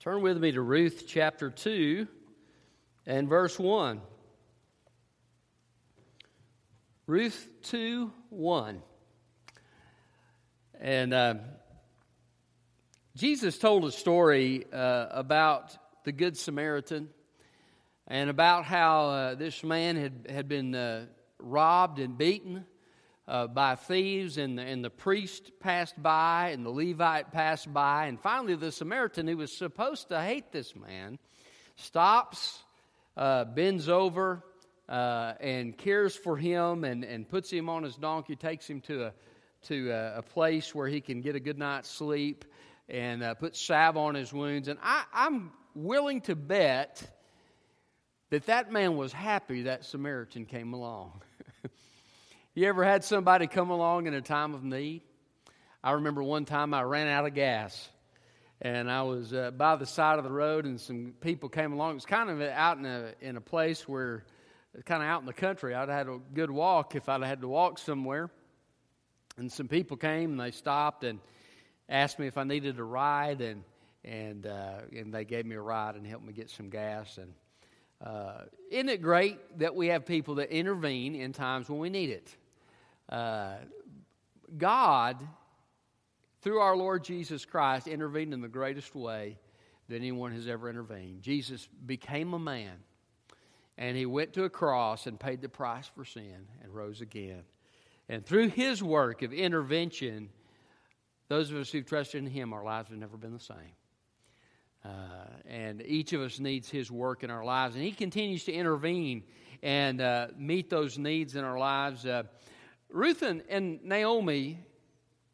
Turn with me to Ruth chapter 2 and verse 1. Ruth 2 1. And uh, Jesus told a story uh, about the Good Samaritan and about how uh, this man had, had been uh, robbed and beaten uh, by thieves, and the, and the priest passed by, and the Levite passed by, and finally the Samaritan, who was supposed to hate this man, stops, uh, bends over, uh, and cares for him, and, and puts him on his donkey, takes him to a to a, a place where he can get a good night's sleep, and uh, put salve on his wounds. And I, I'm willing to bet that that man was happy that Samaritan came along. You ever had somebody come along in a time of need? I remember one time I ran out of gas and I was uh, by the side of the road and some people came along. It was kind of out in a, in a place where, kind of out in the country. I'd had a good walk if I'd had to walk somewhere. And some people came and they stopped and asked me if I needed a ride and, and, uh, and they gave me a ride and helped me get some gas. And uh, isn't it great that we have people that intervene in times when we need it? Uh, God, through our Lord Jesus Christ, intervened in the greatest way that anyone has ever intervened. Jesus became a man, and he went to a cross and paid the price for sin and rose again. And through his work of intervention, those of us who've trusted in him, our lives have never been the same. Uh, and each of us needs his work in our lives. And he continues to intervene and uh, meet those needs in our lives. Uh, Ruth and, and Naomi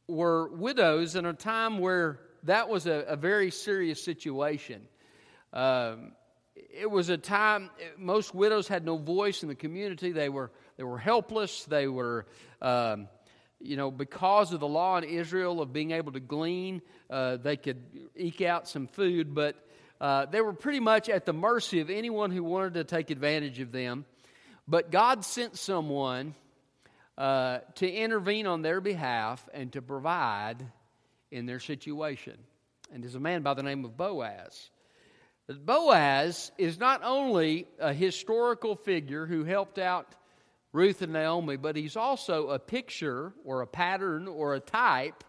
were widows in a time where that was a, a very serious situation. Um, it was a time most widows had no voice in the community. They were they were helpless. They were, um, you know, because of the law in Israel of being able to glean, uh, they could eke out some food, but uh, they were pretty much at the mercy of anyone who wanted to take advantage of them. But God sent someone uh, to intervene on their behalf and to provide in their situation. And there's a man by the name of Boaz. Boaz is not only a historical figure who helped out Ruth and Naomi, but he's also a picture or a pattern or a type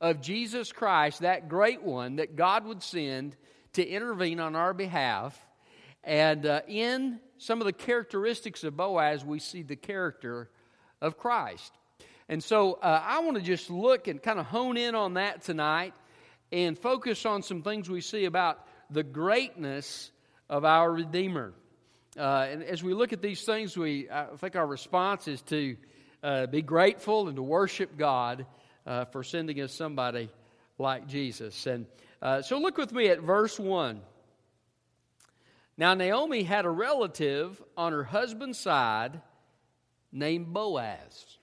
of Jesus Christ, that great one that God would send to intervene on our behalf. And uh, in some of the characteristics of Boaz, we see the character of Christ. And so uh, I want to just look and kind of hone in on that tonight and focus on some things we see about the greatness of our Redeemer. Uh, and as we look at these things, we I think our response is to uh, be grateful and to worship God uh, for sending us somebody like Jesus. And uh, so look with me at verse 1. Now, Naomi had a relative on her husband's side named Boaz.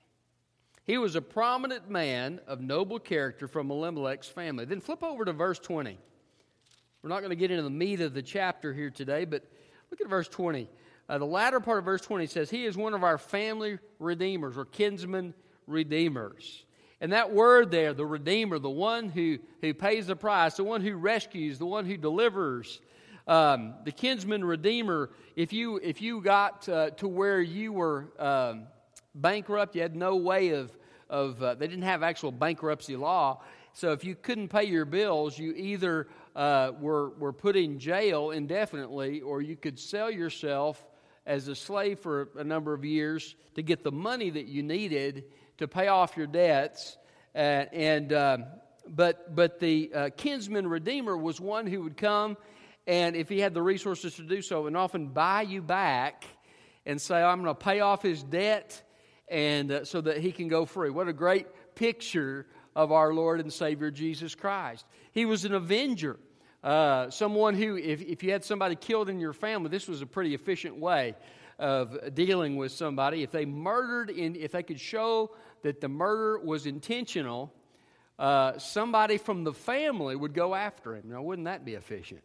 He was a prominent man of noble character from Elimelech's family. Then flip over to verse 20. We're not going to get into the meat of the chapter here today, but look at verse 20. Uh, the latter part of verse 20 says, He is one of our family redeemers or kinsman redeemers. And that word there, the redeemer, the one who, who pays the price, the one who rescues, the one who delivers, um, the kinsman redeemer, if you, if you got uh, to where you were um, bankrupt, you had no way of, of uh, they didn't have actual bankruptcy law. So if you couldn't pay your bills, you either uh, were, were put in jail indefinitely or you could sell yourself as a slave for a number of years to get the money that you needed to pay off your debts. Uh, and, um, but, but the uh, kinsman redeemer was one who would come and if he had the resources to do so, and often buy you back and say, I'm going to pay off his debt and uh, so that he can go free. What a great picture of our Lord and Savior Jesus Christ. He was an avenger. Uh, someone who, if, if you had somebody killed in your family, this was a pretty efficient way of dealing with somebody. If they murdered, in, if they could show that the murder was intentional, uh, somebody from the family would go after him. Now, wouldn't that be efficient?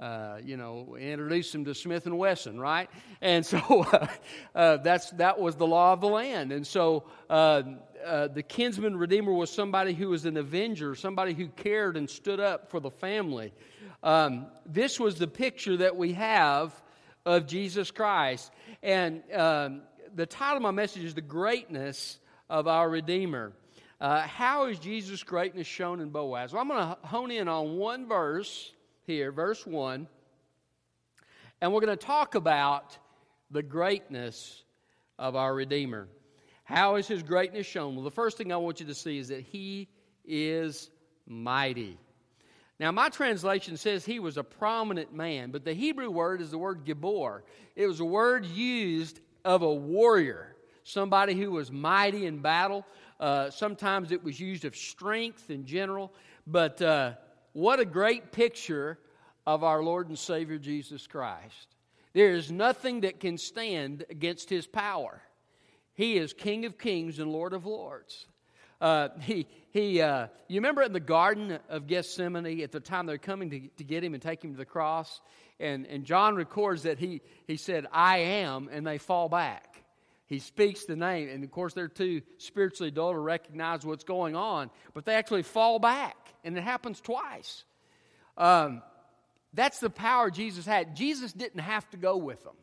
Uh, you know, introduced him to Smith and Wesson, right? And so uh, uh, that's that was the law of the land. And so uh, uh, the kinsman redeemer was somebody who was an avenger, somebody who cared and stood up for the family. Um, this was the picture that we have of Jesus Christ. And um, the title of my message is The Greatness of Our Redeemer. How is Jesus' greatness shown in Boaz? Well, I'm going to hone in on one verse here, verse 1, and we're going to talk about the greatness of our Redeemer. How is his greatness shown? Well, the first thing I want you to see is that he is mighty. Now, my translation says he was a prominent man, but the Hebrew word is the word Gibor. It was a word used of a warrior, somebody who was mighty in battle. Uh, sometimes it was used of strength in general, but uh, what a great picture of our Lord and Savior Jesus Christ. There is nothing that can stand against his power. He is King of kings and Lord of lords. Uh, he, he, uh, you remember in the Garden of Gethsemane at the time they're coming to, to get him and take him to the cross? And, and John records that he, he said, I am, and they fall back. He speaks the name, and of course, they're too spiritually dull to recognize what's going on, but they actually fall back, and it happens twice. Um, that's the power Jesus had. Jesus didn't have to go with them.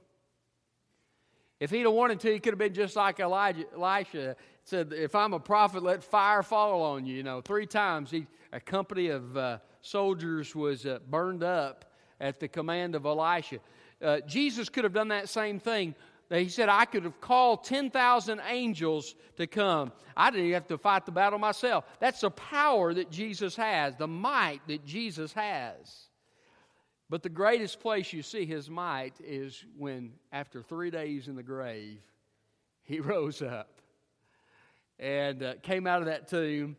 If he'd have wanted to, he could have been just like Elijah, Elisha said, If I'm a prophet, let fire fall on you. You know, three times he, a company of uh, soldiers was uh, burned up at the command of Elisha. Uh, Jesus could have done that same thing. He said, I could have called 10,000 angels to come. I didn't have to fight the battle myself. That's the power that Jesus has, the might that Jesus has. But the greatest place you see his might is when, after three days in the grave, he rose up and uh, came out of that tomb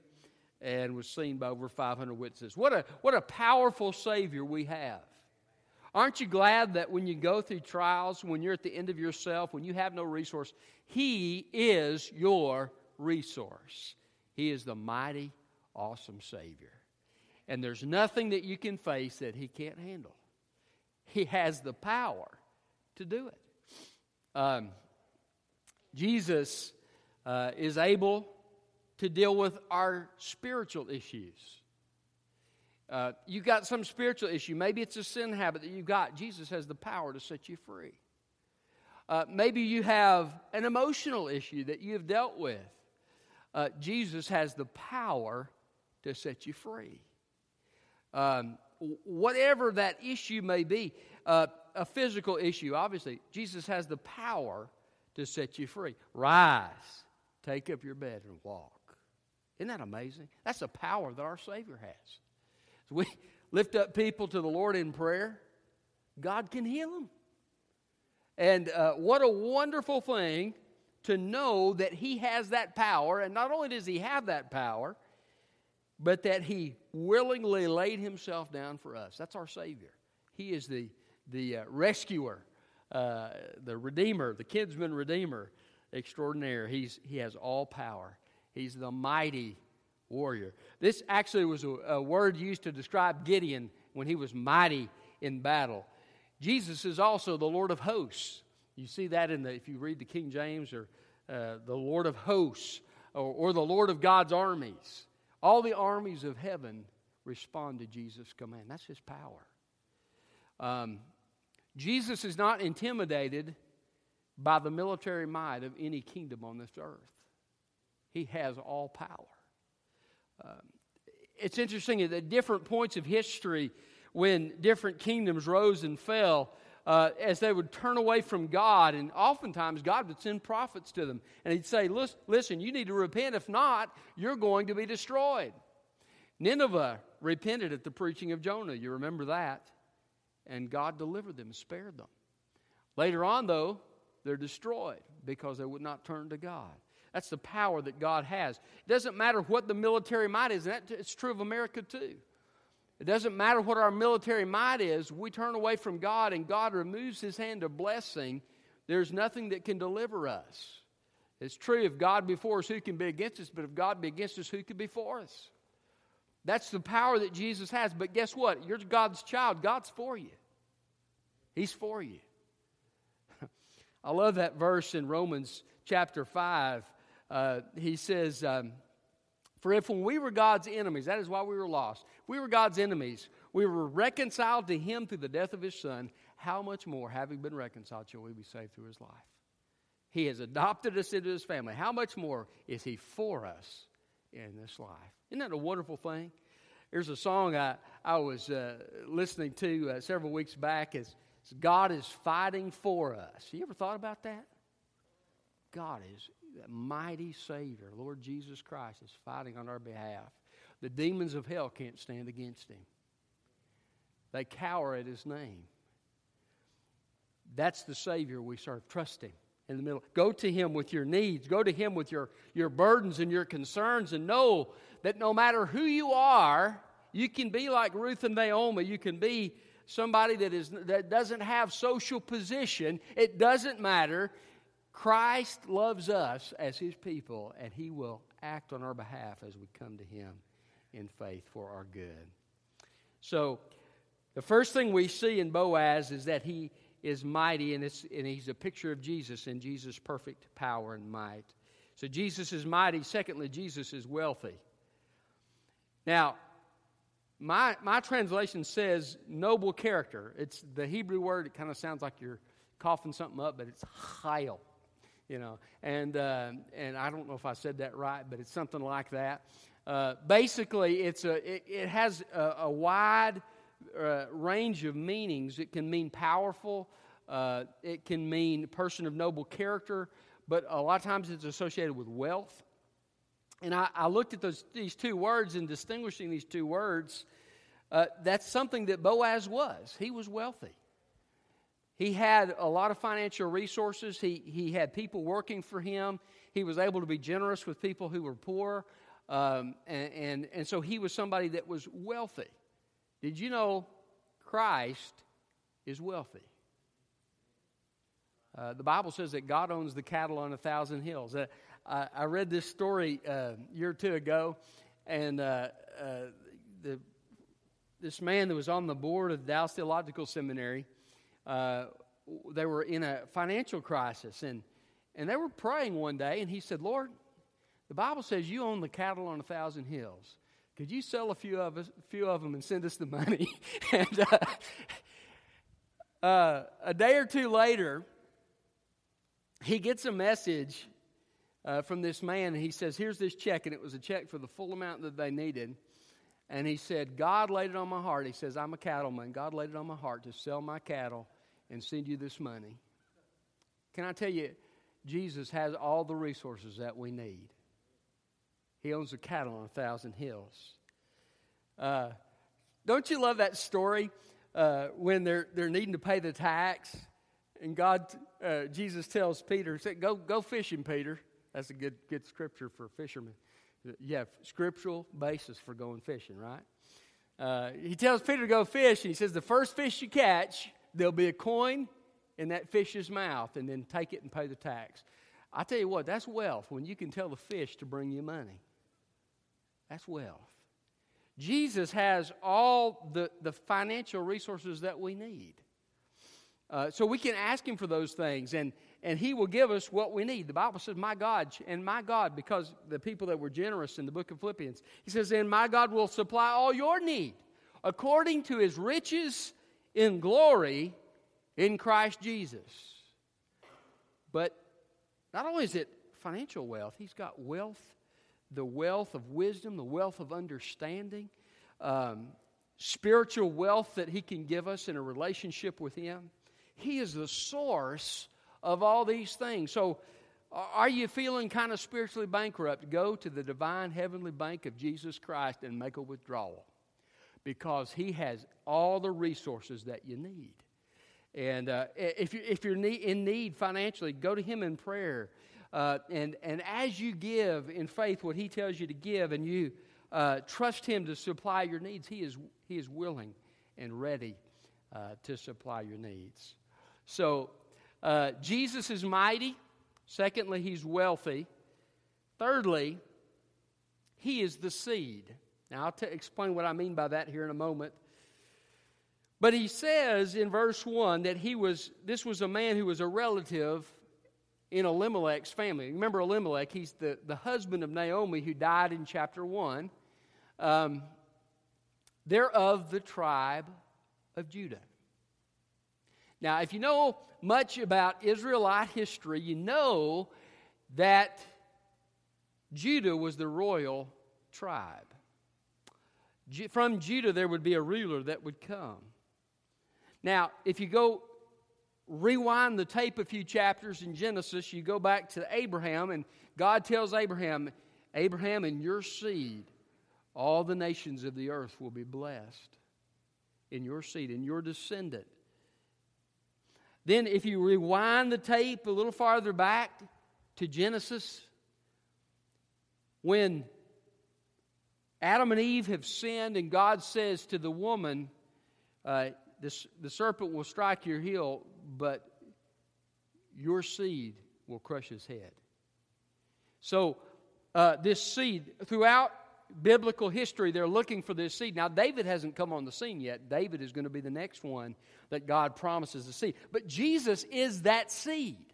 and was seen by over 500 witnesses. What a, what a powerful Savior we have. Aren't you glad that when you go through trials, when you're at the end of yourself, when you have no resource, He is your resource? He is the mighty, awesome Savior. And there's nothing that you can face that He can't handle. He has the power to do it. Um, Jesus uh, is able to deal with our spiritual issues. Uh, you got some spiritual issue. Maybe it's a sin habit that you've got. Jesus has the power to set you free. Uh, maybe you have an emotional issue that you have dealt with. Uh, Jesus has the power to set you free. Um, whatever that issue may be, uh, a physical issue, obviously, Jesus has the power to set you free. Rise, take up your bed, and walk. Isn't that amazing? That's the power that our Savior has. We lift up people to the Lord in prayer, God can heal them. And uh, what a wonderful thing to know that He has that power. And not only does He have that power, but that he willingly laid himself down for us. That's our Savior. He is the, the uh, rescuer, uh, the redeemer, the kinsman redeemer extraordinaire. He's, he has all power. He's the mighty warrior. This actually was a, a word used to describe Gideon when he was mighty in battle. Jesus is also the Lord of hosts. You see that in the, if you read the King James or uh, the Lord of hosts or, or the Lord of God's armies. All the armies of heaven respond to Jesus' command. That's his power. Um, Jesus is not intimidated by the military might of any kingdom on this earth. He has all power. It's interesting at different points of history when different kingdoms rose and fell, uh, as they would turn away from God, and oftentimes God would send prophets to them. And He'd say, Listen, you need to repent. If not, you're going to be destroyed. Nineveh repented at the preaching of Jonah. You remember that? And God delivered them, spared them. Later on, though, they're destroyed because they would not turn to God. That's the power that God has. It doesn't matter what the military might is, and that, it's true of America too. It doesn't matter what our military might is, we turn away from God and God removes his hand of blessing, there's nothing that can deliver us. It's true if God be for us, who can be against us? But if God be against us, who can be for us? That's the power that Jesus has. But guess what? You're God's child. God's for you. He's for you. I love that verse in Romans chapter 5. Uh, he says, um, For if when we were God's enemies, that is why we were lost, we were God's enemies, we were reconciled to Him through the death of His Son, how much more, having been reconciled, shall we be saved through His life? He has adopted us into His family. How much more is He for us in this life? Isn't that a wonderful thing? There's a song I, I was uh, listening to uh, several weeks back. Is God is fighting for us. You ever thought about that? God is a mighty Savior, Lord Jesus Christ, is fighting on our behalf. The demons of hell can't stand against him, they cower at his name. That's the Savior we serve. Trust him in the middle. Go to him with your needs, go to him with your, your burdens and your concerns, and know that no matter who you are, you can be like Ruth and Naomi. You can be somebody that, is, that doesn't have social position. It doesn't matter. Christ loves us as his people, and he will act on our behalf as we come to him in faith for our good. So, the first thing we see in Boaz is that he is mighty, and, and he's a picture of Jesus and Jesus' perfect power and might. So, Jesus is mighty. Secondly, Jesus is wealthy. Now, my, my translation says noble character. It's the Hebrew word, it kind of sounds like you're coughing something up, but it's chayil you know. And, uh, and I don't know if I said that right, but it's something like that. Uh, basically, it's a, it, it has a, a wide uh, range of meanings. It can mean powerful, uh, it can mean person of noble character, but a lot of times it's associated with wealth. And I, I looked at those, these two words and distinguishing these two words. Uh, that's something that Boaz was. He was wealthy. He had a lot of financial resources. He, he had people working for him. He was able to be generous with people who were poor. Um, and, and, and so he was somebody that was wealthy. Did you know Christ is wealthy? Uh, the Bible says that God owns the cattle on a thousand hills. Uh, I, I, read this story uh, a year or two ago, and uh, uh, the, this man that was on the board of Dallas Theological Seminary uh, they were in a financial crisis, and, and they were praying one day, and he said, Lord, the Bible says you own the cattle on a thousand hills. Could you sell a few of us, few of them, and send us the money? and uh, uh, a day or two later, he gets a message uh, from this man, and he says, "Here's this check," and it was a check for the full amount that they needed. And he said, God laid it on my heart. He says, I'm a cattleman. God laid it on my heart to sell my cattle and send you this money. Can I tell you, Jesus has all the resources that we need. He owns the cattle on a thousand hills. Uh, don't you love that story uh, when they're, they're needing to pay the tax? And God, uh, Jesus tells Peter, go, go fishing, Peter. That's a good, good scripture for fishermen you have scriptural basis for going fishing, right? Uh, he tells Peter to go fish, and he says, The first fish you catch, there'll be a coin in that fish's mouth, and then take it and pay the tax. I tell you what, that's wealth when you can tell the fish to bring you money. That's wealth. Jesus has all the, the financial resources that we need. Uh, so we can ask Him for those things. And, and He will give us what we need. The Bible says, My God, and my God, because the people that were generous in the book of Philippians, He says, And my God will supply all your need according to His riches in glory in Christ Jesus. But not only is it financial wealth, He's got wealth, the wealth of wisdom, the wealth of understanding. Um, spiritual wealth that he can give us in a relationship with him. He is the source of all these things. So, are you feeling kind of spiritually bankrupt? Go to the divine heavenly bank of Jesus Christ and make a withdrawal because He has all the resources that you need. And uh, if, you, if you're in need financially, go to Him in prayer. Uh, and, and as you give in faith what He tells you to give and you uh, trust Him to supply your needs, He is, he is willing and ready uh, to supply your needs. So uh, Jesus is mighty. Secondly, he's wealthy. Thirdly, he is the seed. Now, I'll t- explain what I mean by that here in a moment. But he says in verse 1 that he was, this was a man who was a relative in Elimelech's family. Remember Elimelech, he's the, the husband of Naomi who died in chapter 1. Um, they're of the tribe of Judah. Now, if you know much about Israelite history, you know that Judah was the royal tribe. From Judah, there would be a ruler that would come. Now, if you go rewind the tape a few chapters in Genesis, you go back to Abraham, and God tells Abraham, Abraham, in your seed, all the nations of the earth will be blessed. In your seed, in your descendant. Then, if you rewind the tape a little farther back to Genesis, when Adam and Eve have sinned, and God says to the woman, uh, this, The serpent will strike your heel, but your seed will crush his head. So, uh, this seed, throughout biblical history, they're looking for this seed. Now, David hasn't come on the scene yet. David is going to be the next one that God promises to see. But Jesus is that seed.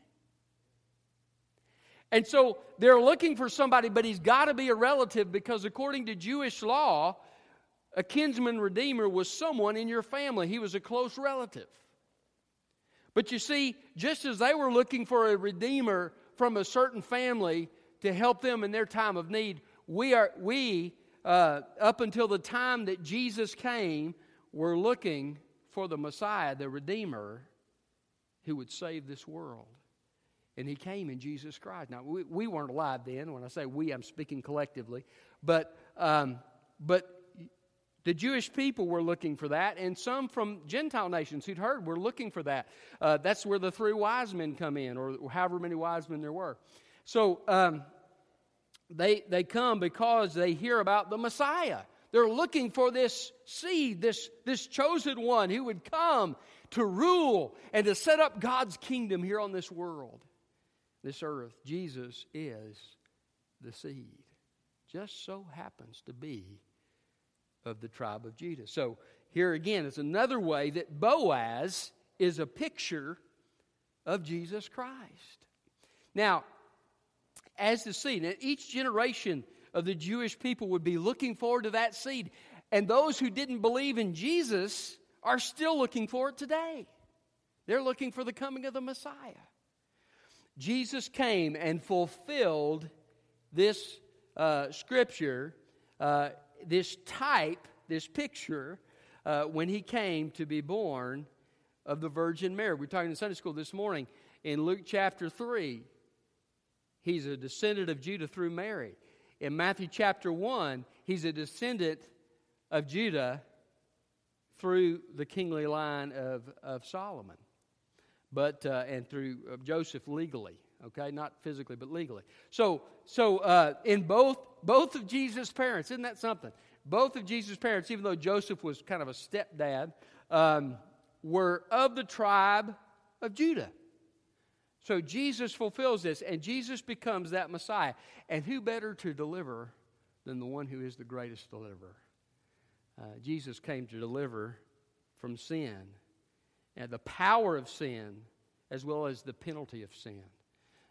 And so they're looking for somebody, but he's got to be a relative because according to Jewish law, a kinsman redeemer was someone in your family. He was a close relative. But you see, just as they were looking for a redeemer from a certain family to help them in their time of need, we are we uh, up until the time that Jesus came, were looking for the Messiah, the Redeemer, who would save this world. And he came in Jesus Christ. Now, we, we weren't alive then. When I say we, I'm speaking collectively. But, um, but the Jewish people were looking for that, and some from Gentile nations who'd heard were looking for that. Uh, that's where the three wise men come in, or however many wise men there were. So um, they, they come because they hear about the Messiah. They're looking for this seed, this, this chosen one who would come to rule and to set up God's kingdom here on this world this earth. Jesus is the seed. Just so happens to be of the tribe of Judah. So here again is another way that Boaz is a picture of Jesus Christ. Now, as the seed, each generation of the Jewish people would be looking forward to that seed. And those who didn't believe in Jesus are still looking for it today. They're looking for the coming of the Messiah. Jesus came and fulfilled this uh, scripture, uh, this type, this picture, uh, when he came to be born of the Virgin Mary. We are talking in Sunday school this morning in Luke chapter 3. He's a descendant of Judah through Mary. In Matthew chapter 1, he's a descendant of Judah through the kingly line of, of Solomon but uh, and through uh, Joseph legally. Okay, not physically, but legally. So, so uh, in both both of Jesus' parents, isn't that something? Both of Jesus' parents, even though Joseph was kind of a stepdad, um, were of the tribe of Judah. So Jesus fulfills this, and Jesus becomes that Messiah. And who better to deliver than the one who is the greatest deliverer? Uh, Jesus came to deliver from sin and the power of sin as well as the penalty of sin.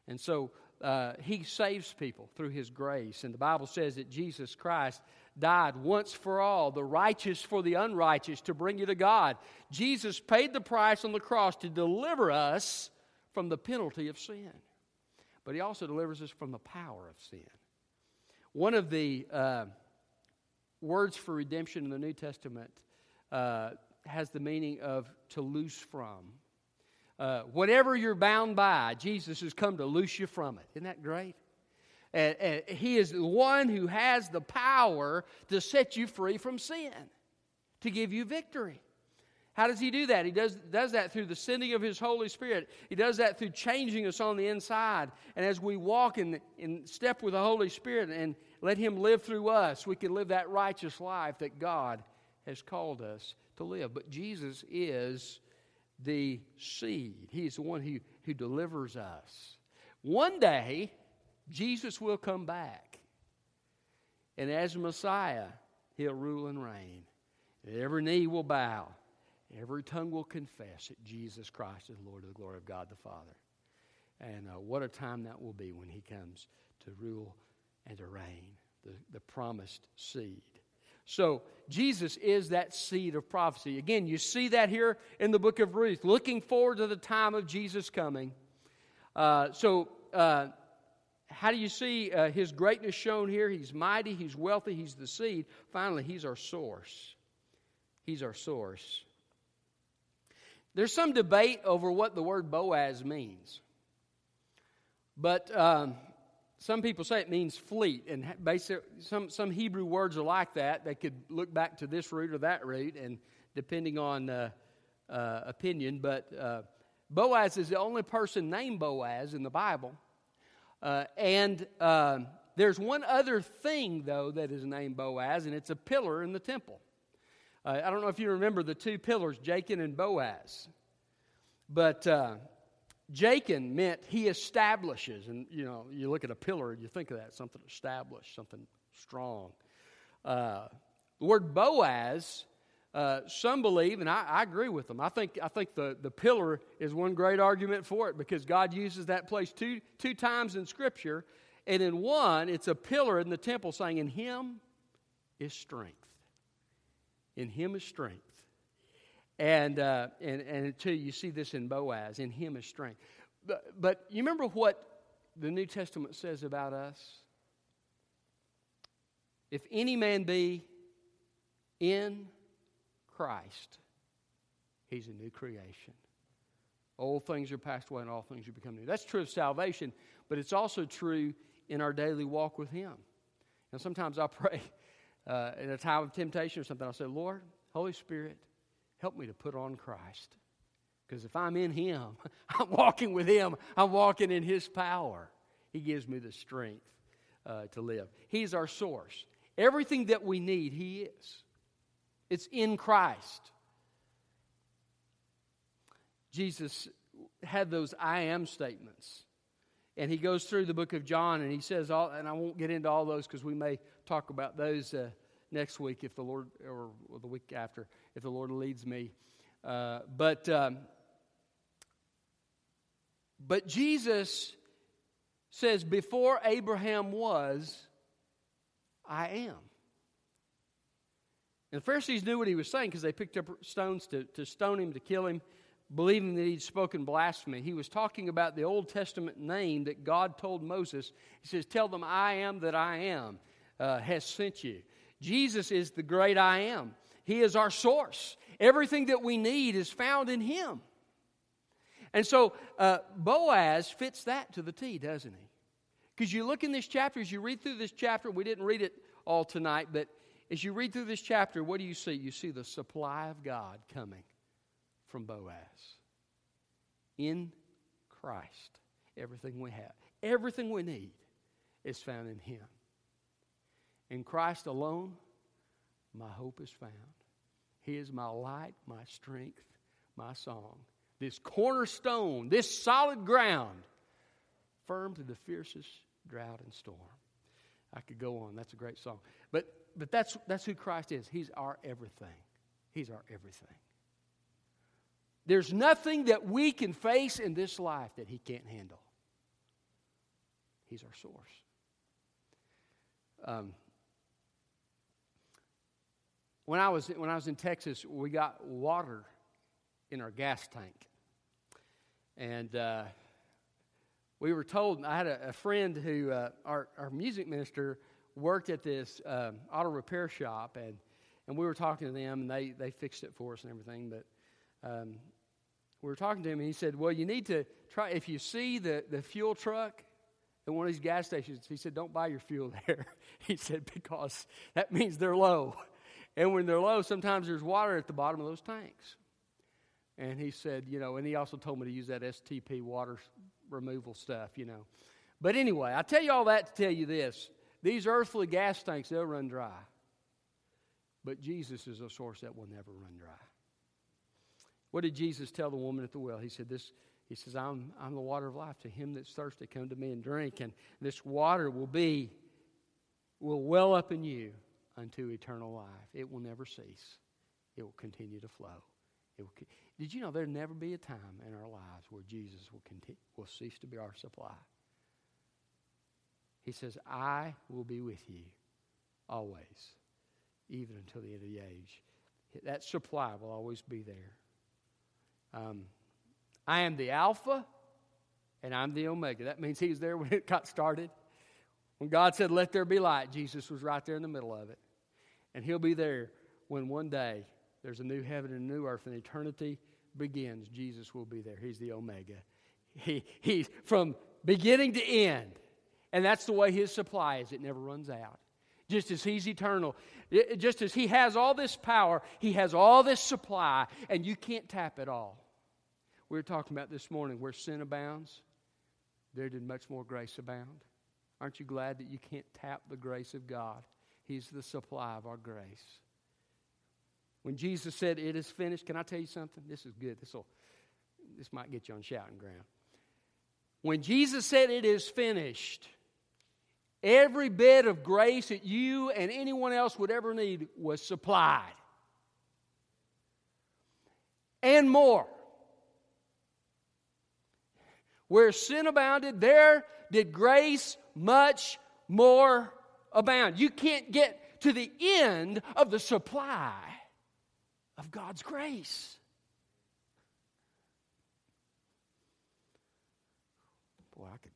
And so uh, he saves people through his grace. And the Bible says that Jesus Christ died once for all, the righteous for the unrighteous, to bring you to God. Jesus paid the price on the cross to deliver us from the penalty of sin. But he also delivers us from the power of sin. One of the uh, words for redemption in the New Testament uh, has the meaning of to loose from. Uh, whatever you're bound by, Jesus has come to loose you from it. Isn't that great? And, and, he is the one who has the power to set you free from sin, to give you victory. How does he do that? He does, does that through the sending of his Holy Spirit. He does that through changing us on the inside. And as we walk in, in step with the Holy Spirit and let him live through us, we can live that righteous life that God has called us to live. But Jesus is the seed, He's the one who, who delivers us. One day, Jesus will come back. And as Messiah, He'll rule and reign. Every knee will bow, every tongue will confess that Jesus Christ is Lord of the glory of God the Father. And uh, what a time that will be when he comes to rule and to reign, the, the promised seed. So, Jesus is that seed of prophecy. Again, you see that here in the book of Ruth, looking forward to the time of Jesus coming. Uh, so, uh, how do you see uh, his greatness shown here? He's mighty, he's wealthy, he's the seed. Finally, he's our source. He's our source. There's some debate over what the word Boaz means. But um, some people say it means fleet, and basic, some, some Hebrew words are like that. They could look back to this root or that root, and depending on uh, uh, opinion. But uh, Boaz is the only person named Boaz in the Bible. Uh, and um, there's one other thing, though, that is named Boaz, and it's a pillar in the temple. Uh, I don't know if you remember the two pillars, Jachin and Boaz. But Jachin meant he establishes. And, you know, you look at a pillar and you think of that, something established, something strong. Uh, the word Boaz, uh, some believe, and I, I, agree with them. I think, I think the, the pillar is one great argument for it because God uses that place two, two times in Scripture. And in one, it's a pillar in the temple saying, In Him is strength. In Him is strength. And, uh, and, and two, you see this in Boaz, in him is strength. But, but you remember what the New Testament says about us? If any man be in Christ, he's a new creation. Old things are passed away and all things are become new. That's true of salvation, but it's also true in our daily walk with Him. And sometimes I pray uh, in a time of temptation or something, I'll say, Lord, Holy Spirit, Help me to put on Christ. Because if I'm in Him, I'm walking with Him, I'm walking in His power. He gives me the strength uh, to live. He's our source. Everything that we need, He is. It's in Christ. Jesus had those I am statements. And he goes through the book of John and he says, all, and I won't get into all those because we may talk about those uh, next week if the Lord, or the week after if the Lord leads me. Uh, but, um, but Jesus says, Before Abraham was, I am. And the Pharisees knew what he was saying because they picked up stones to, to stone him, to kill him, believing that he'd spoken blasphemy. He was talking about the Old Testament name that God told Moses. He says, Tell them, I am that I am uh, has sent you. Jesus is the great I am. He is our source. Everything that we need is found in Him. And so uh, Boaz fits that to the T, doesn't he? Because you look in this chapter, as you read through this chapter, we didn't read it all tonight, but as you read through this chapter, what do you see? You see the supply of God coming from Boaz. In Christ, everything we have, everything we need is found in Him. In Christ alone, my hope is found. He is my light, my strength, my song. This cornerstone, this solid ground, firm to the fiercest drought and storm. I could go on. That's a great song. But, but that's, that's who Christ is. He's our everything. He's our everything. There's nothing that we can face in this life that He can't handle. He's our source. Um, when I was when I was in Texas, we got water in our gas tank, and uh, we were told. I had a, a friend who uh, our our music minister worked at this um, auto repair shop, and and we were talking to them, and they they fixed it for us and everything. But um, we were talking to him, and he said, "Well, you need to try if you see the the fuel truck." At one of these gas stations, he said, Don't buy your fuel there. he said, Because that means they're low. And when they're low, sometimes there's water at the bottom of those tanks. And he said, you know, and he also told me to use that STP water removal stuff, you know. But anyway, I tell you all that to tell you this these earthly gas tanks, they'll run dry. But Jesus is a source that will never run dry. What did Jesus tell the woman at the well? He said, This, he says, I'm, I'm the water of life. To him that's thirsty, come to me and drink. And this water will be, will well up in you unto eternal life. It will never cease, it will continue to flow Will, did you know there'll never be a time in our lives where Jesus will, continue, will cease to be our supply? He says, I will be with you always, even until the end of the age. That supply will always be there. Um, I am the Alpha and I'm the Omega. That means He was there when it got started. When God said, Let there be light, Jesus was right there in the middle of it. And He'll be there when one day there's a new heaven and a new earth and eternity begins. Jesus will be there. He's the Omega. He, he's from beginning to end. And that's the way His supply is, it never runs out just as He's eternal, just as He has all this power, He has all this supply, and you can't tap it all. We were talking about this morning where sin abounds, there did much more grace abound. Aren't you glad that you can't tap the grace of God? He's the supply of our grace. When Jesus said, It is finished, can I tell you something? This is good. This, will, this might get you on shouting ground. When Jesus said, It is finished, Every bit of grace that you and anyone else would ever need was supplied. And more. Where sin abounded, there did grace much more abound. You can't get to the end of the supply of God's grace. Boy, I could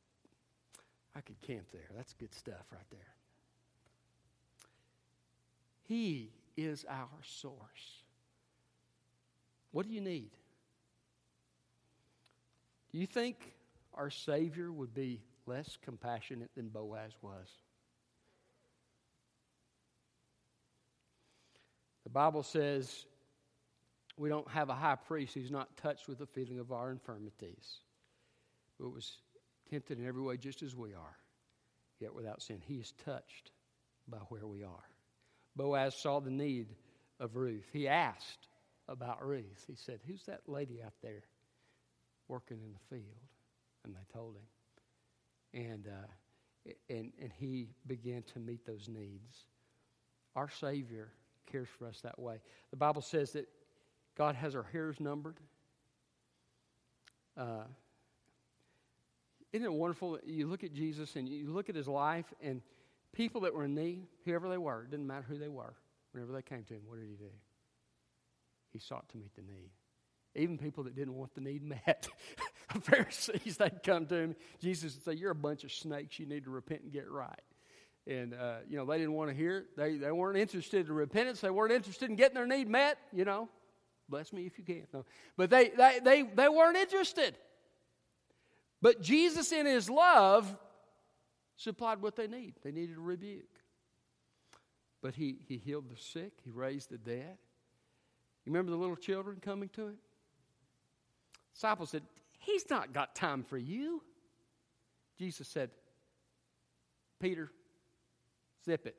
I could camp there. That's good stuff right there. He is our source. What do you need? Do you think our Savior would be less compassionate than Boaz was? The Bible says we don't have a high priest who's not touched with the feeling of our infirmities. It was tempted in every way just as we are, yet without sin. He is touched by where we are. Boaz saw the need of Ruth. He asked about Ruth. He said, Who's that lady out there working in the field? And they told him. And, uh, and, and he began to meet those needs. Our Savior cares for us that way. The Bible says that God has our hairs numbered. Uh, isn't it wonderful? That you look at Jesus and you look at his life, and people that were in need, whoever they were, didn't matter who they were, whenever they came to him, what did he do? He sought to meet the need. Even people that didn't want the need met. Pharisees, they'd come to him. Jesus would say, You're a bunch of snakes. You need to repent and get right. And, uh, you know, they didn't want to hear it. They, they weren't interested in repentance. They weren't interested in getting their need met, you know. Bless me if you can. No. But they, they, they, they weren't interested. But Jesus, in his love, supplied what they need. They needed a rebuke. But he, he healed the sick, he raised the dead. You remember the little children coming to him? Disciples said, He's not got time for you. Jesus said, Peter, zip it.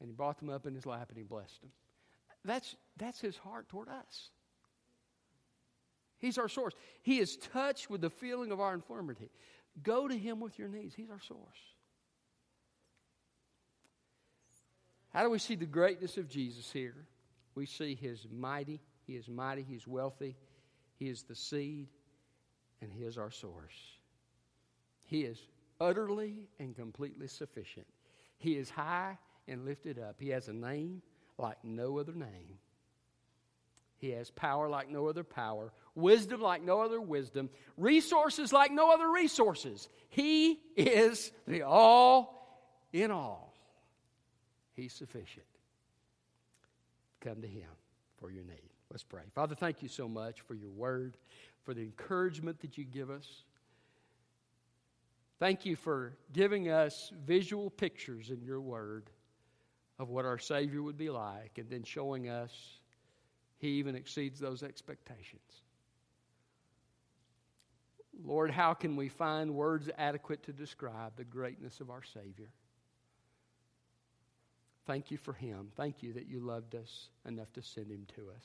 And he brought them up in his lap and he blessed them. That's, that's his heart toward us. He's our source. He is touched with the feeling of our infirmity. Go to Him with your needs. He's our source. How do we see the greatness of Jesus here? We see His mighty. He is mighty. He is wealthy. He is the seed, and He is our source. He is utterly and completely sufficient. He is high and lifted up. He has a name like no other name. He has power like no other power, wisdom like no other wisdom, resources like no other resources. He is the all in all. He's sufficient. Come to Him for your need. Let's pray. Father, thank you so much for your word, for the encouragement that you give us. Thank you for giving us visual pictures in your word of what our Savior would be like, and then showing us he even exceeds those expectations. Lord, how can we find words adequate to describe the greatness of our Savior? Thank you for Him. Thank you that you loved us enough to send Him to us.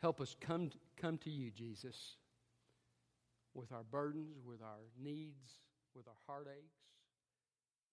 Help us come, come to you, Jesus, with our burdens, with our needs, with our heartaches.